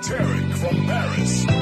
Tarek from Paris.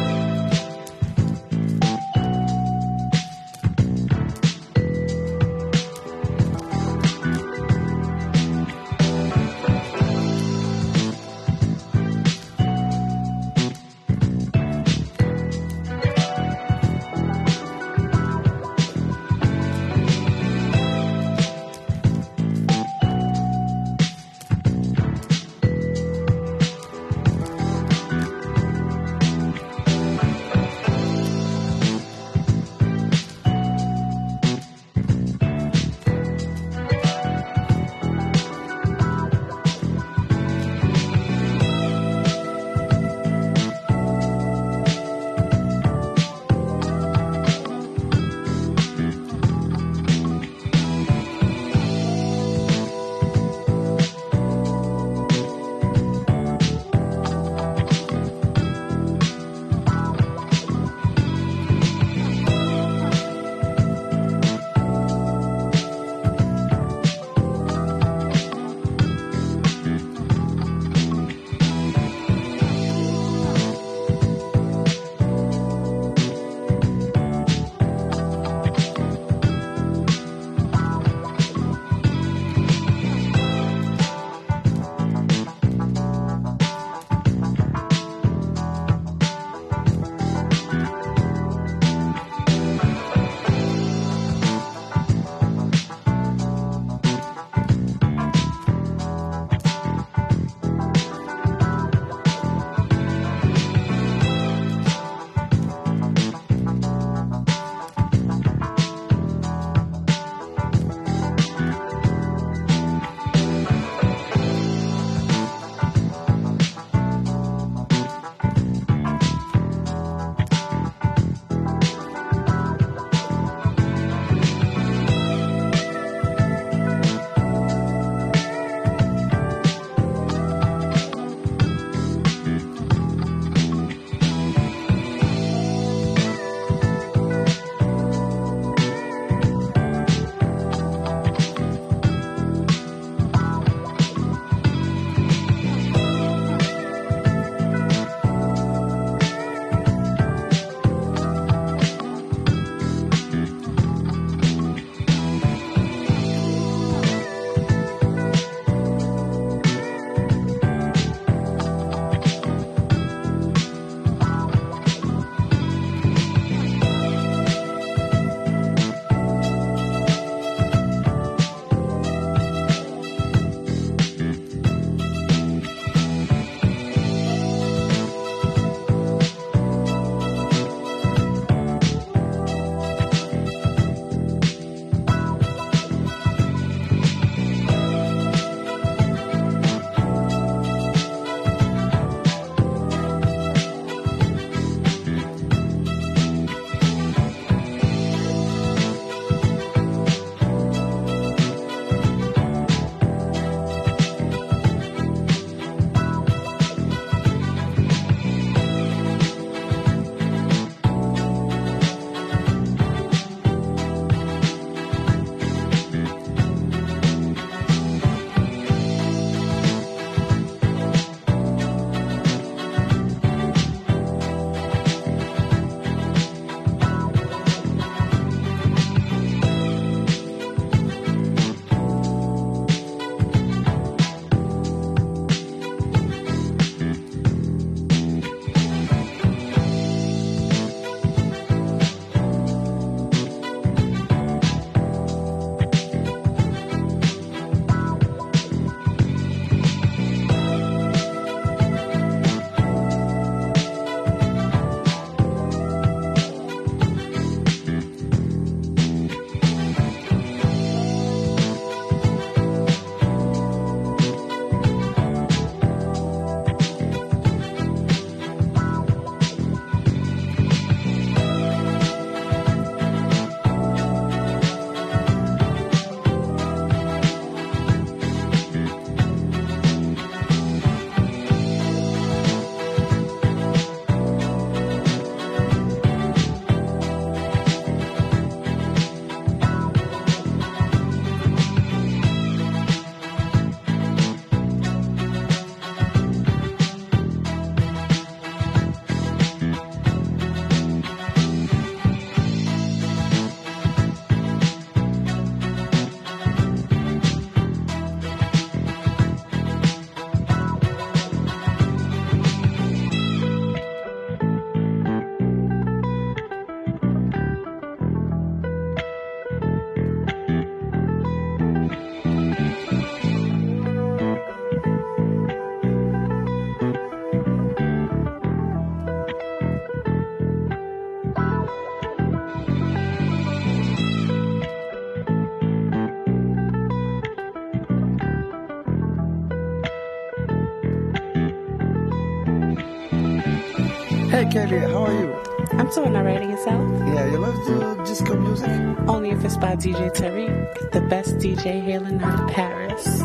Hey, Kelly, how are you? I'm doing all right, yourself? Yeah, you love to disco music? Only if it's by DJ Tarek, the best DJ hailing out of Paris.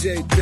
DJ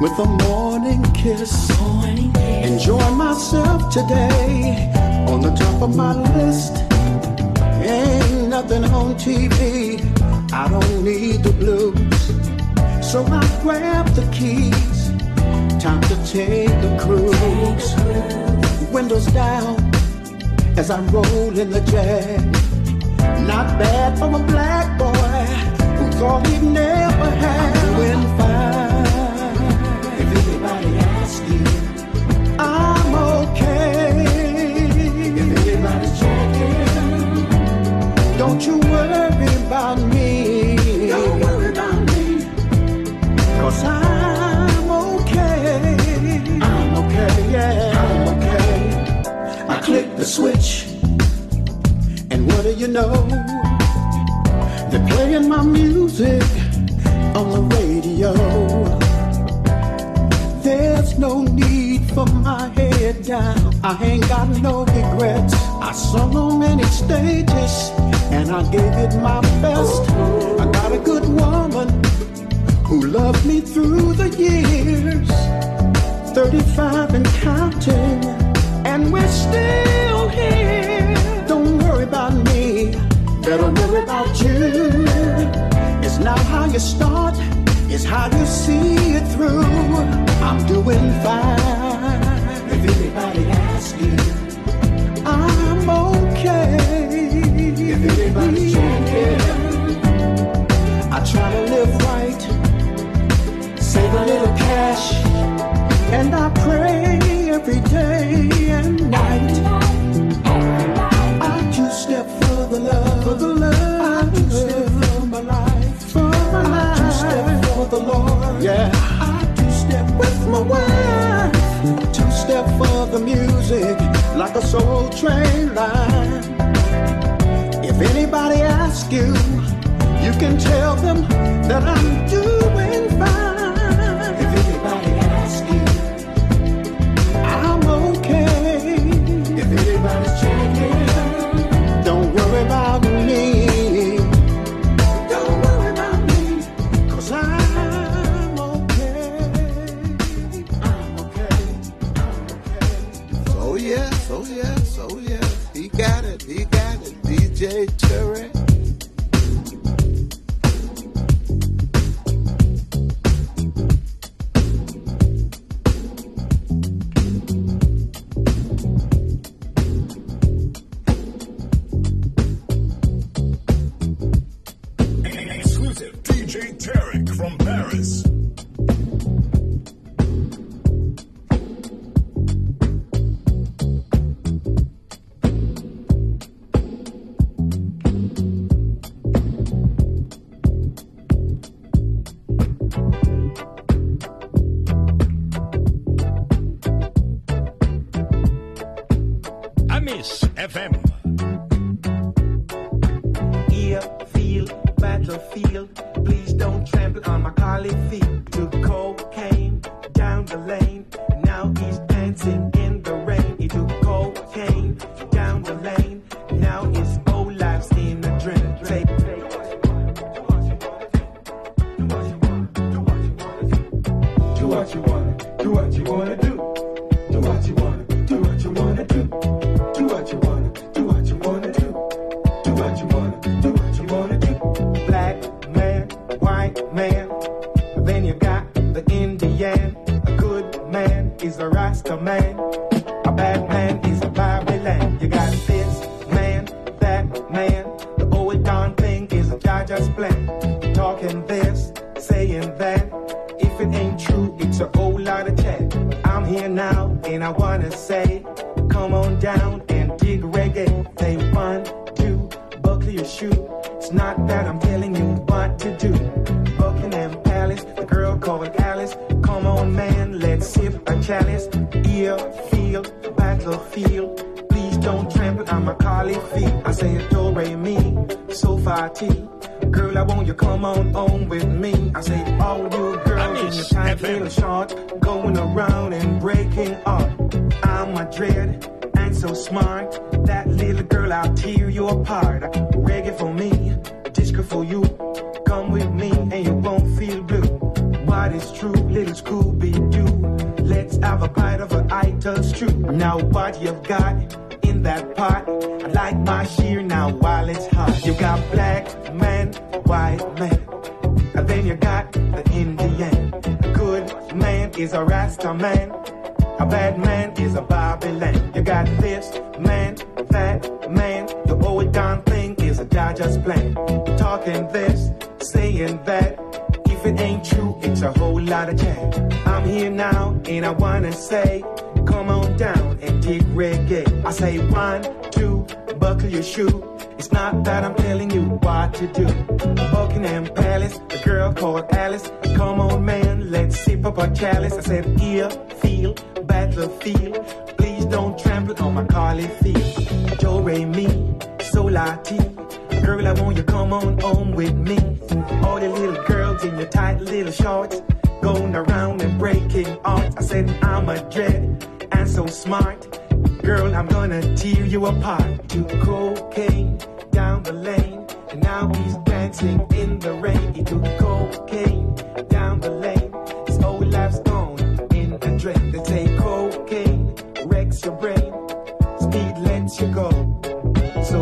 with a morning kiss. Morning kiss. Enjoy myself today on the top of my list. Ain't nothing on TV. I don't need the blues. So I grab the keys. Time to take a cruise. Windows down as I roll in the jet. Not bad for a black boy who thought he'd never have. you know? They're playing my music on the radio. There's no need for my head down. I ain't got no regrets. I saw on many stages and I gave it my best. I got a good woman who loved me through the years. 35 and counting, and we're still. I don't knew about you. It's not how you start, it's how you see it through. I'm doing fine. If anybody asks you, I'm okay. If anybody's me, I try to live right, save a little cash, and I pray every day and night. the Soul Train line. If anybody asks you, you can tell them that I'm due. A girl called Alice. Come on, man, let's sip up a chalice. I said, ear, feel, battlefield. Please don't trample on my collie feet. Joe Ray, me, so latte. Girl, I want you come on home with me. All the little girls in your tight little shorts. Going around and breaking arts. I said, I'm a dread and so smart. Girl, I'm gonna tear you apart. To cocaine down the lane, and now he's dancing in the rain. He took cocaine down the lane, his whole life's gone in the drain. They say cocaine wrecks your brain, speed lets you go. So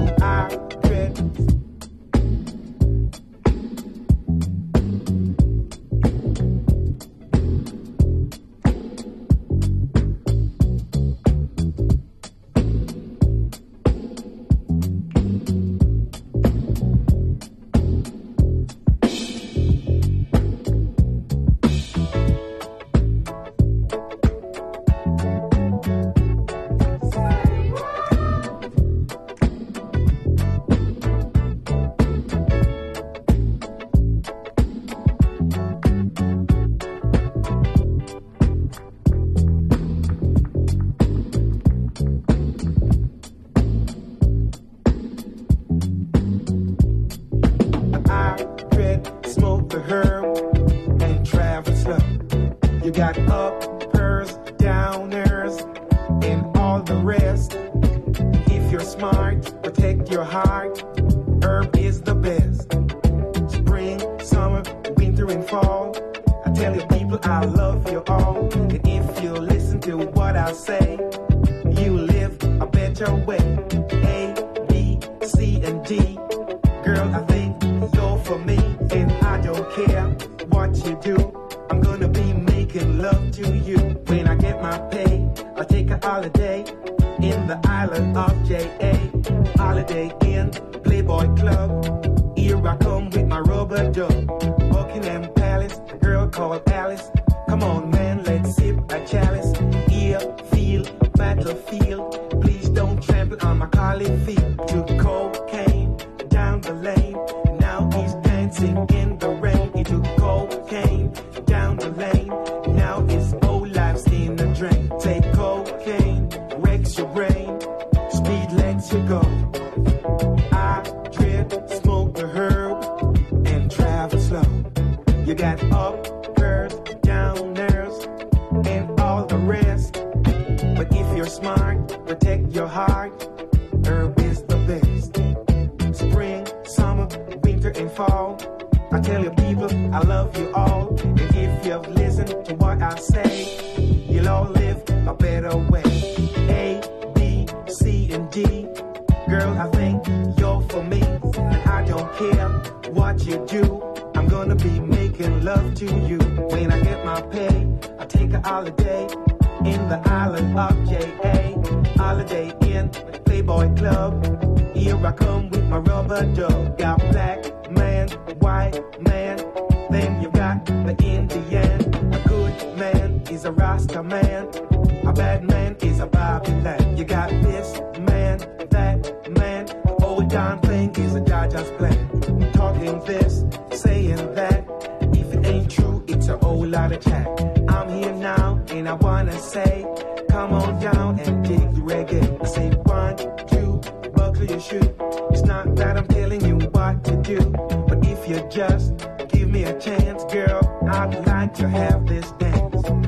back. I'm here now, and I wanna say, come on down and dig the reggae. I say one, two, buckle your shoe. It's not that I'm telling you what to do, but if you just give me a chance, girl, I'd like to have this dance.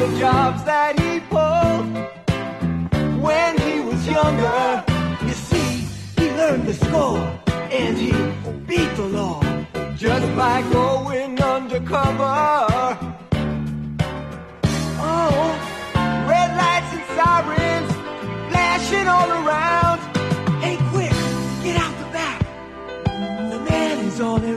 the jobs that he pulled when he was younger. You see, he learned the score and he beat the law just by going undercover. Oh, red lights and sirens flashing all around. Hey, quick, get out the back. The man is on a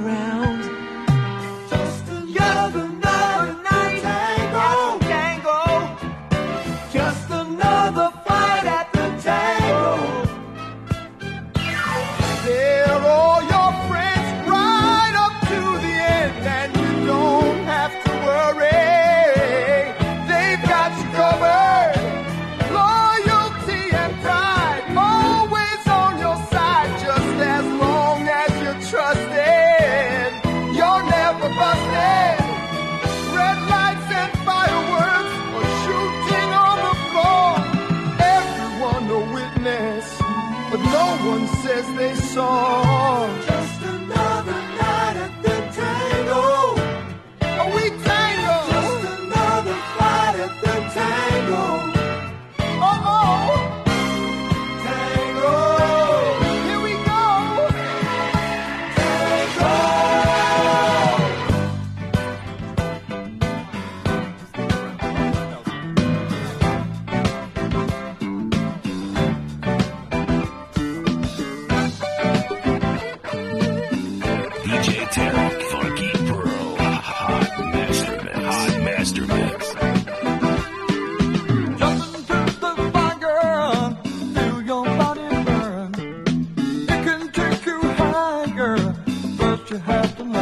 you have to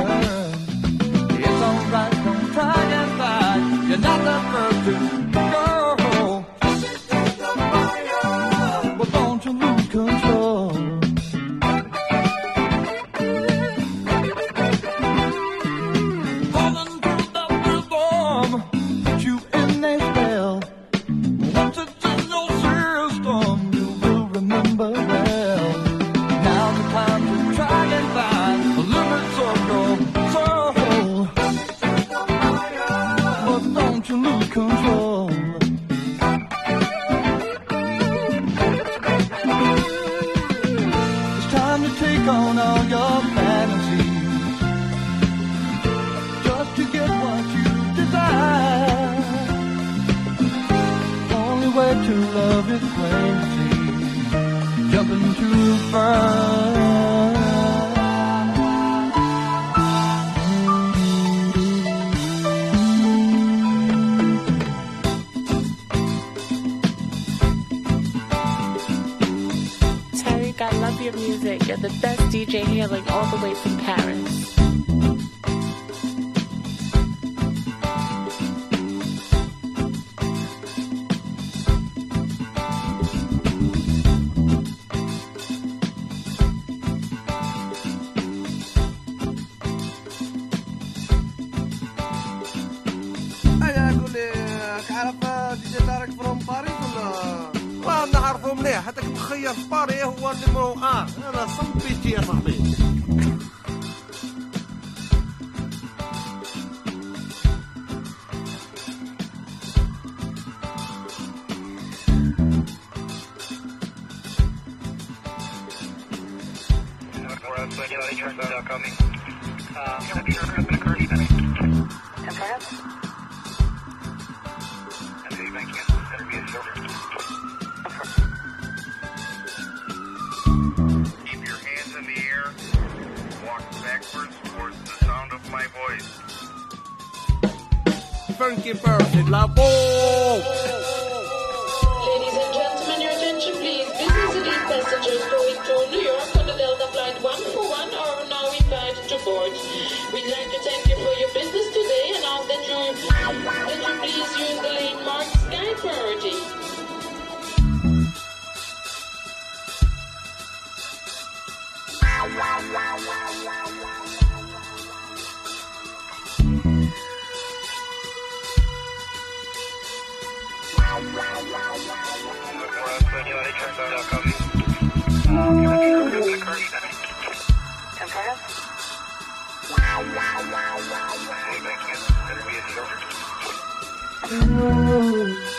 Hands in the air. Walk backwards towards the sound of my voice. Funky Ooh.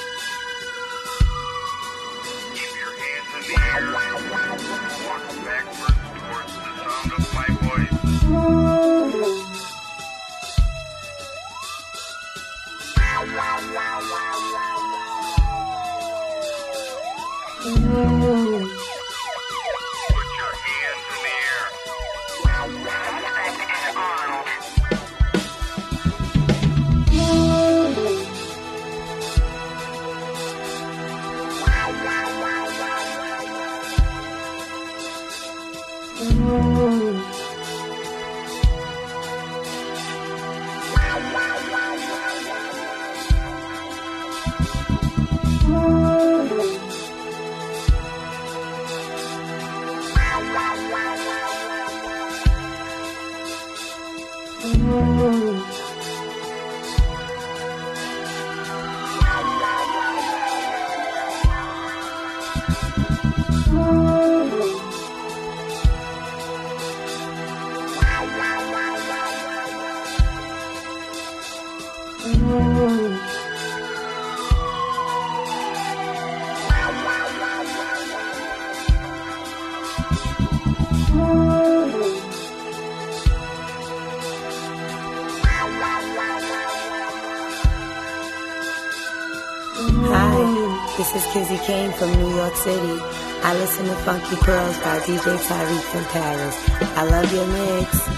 From New York City. I listen to Funky Pearls by DJ Tarek from Paris. I love your mix.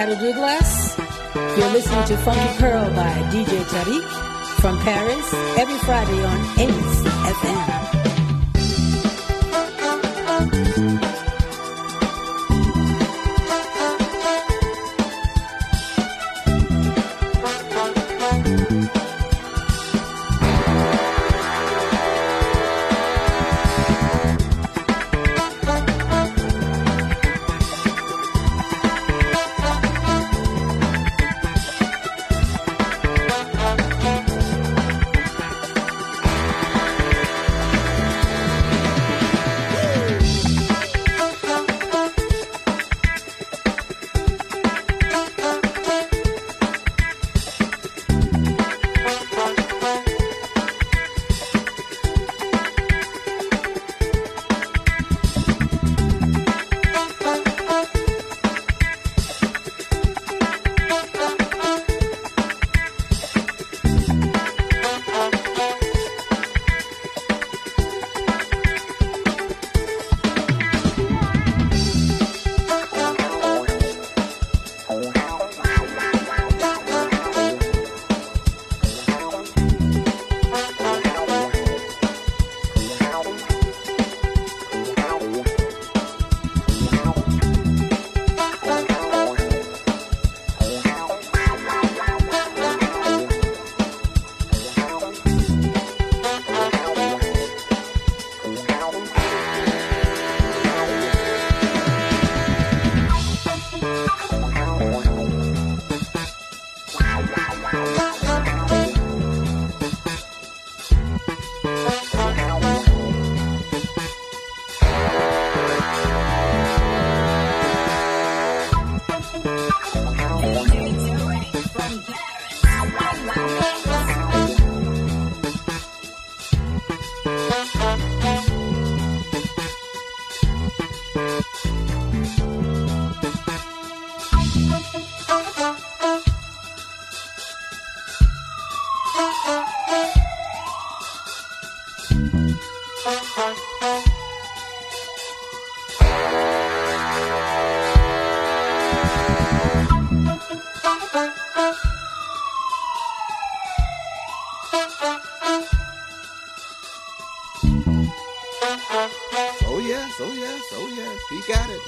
Carol Douglas. You're listening to Funky Pearl by DJ Tarek from Paris every Friday on Ace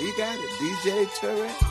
He got it. DJ Tarek.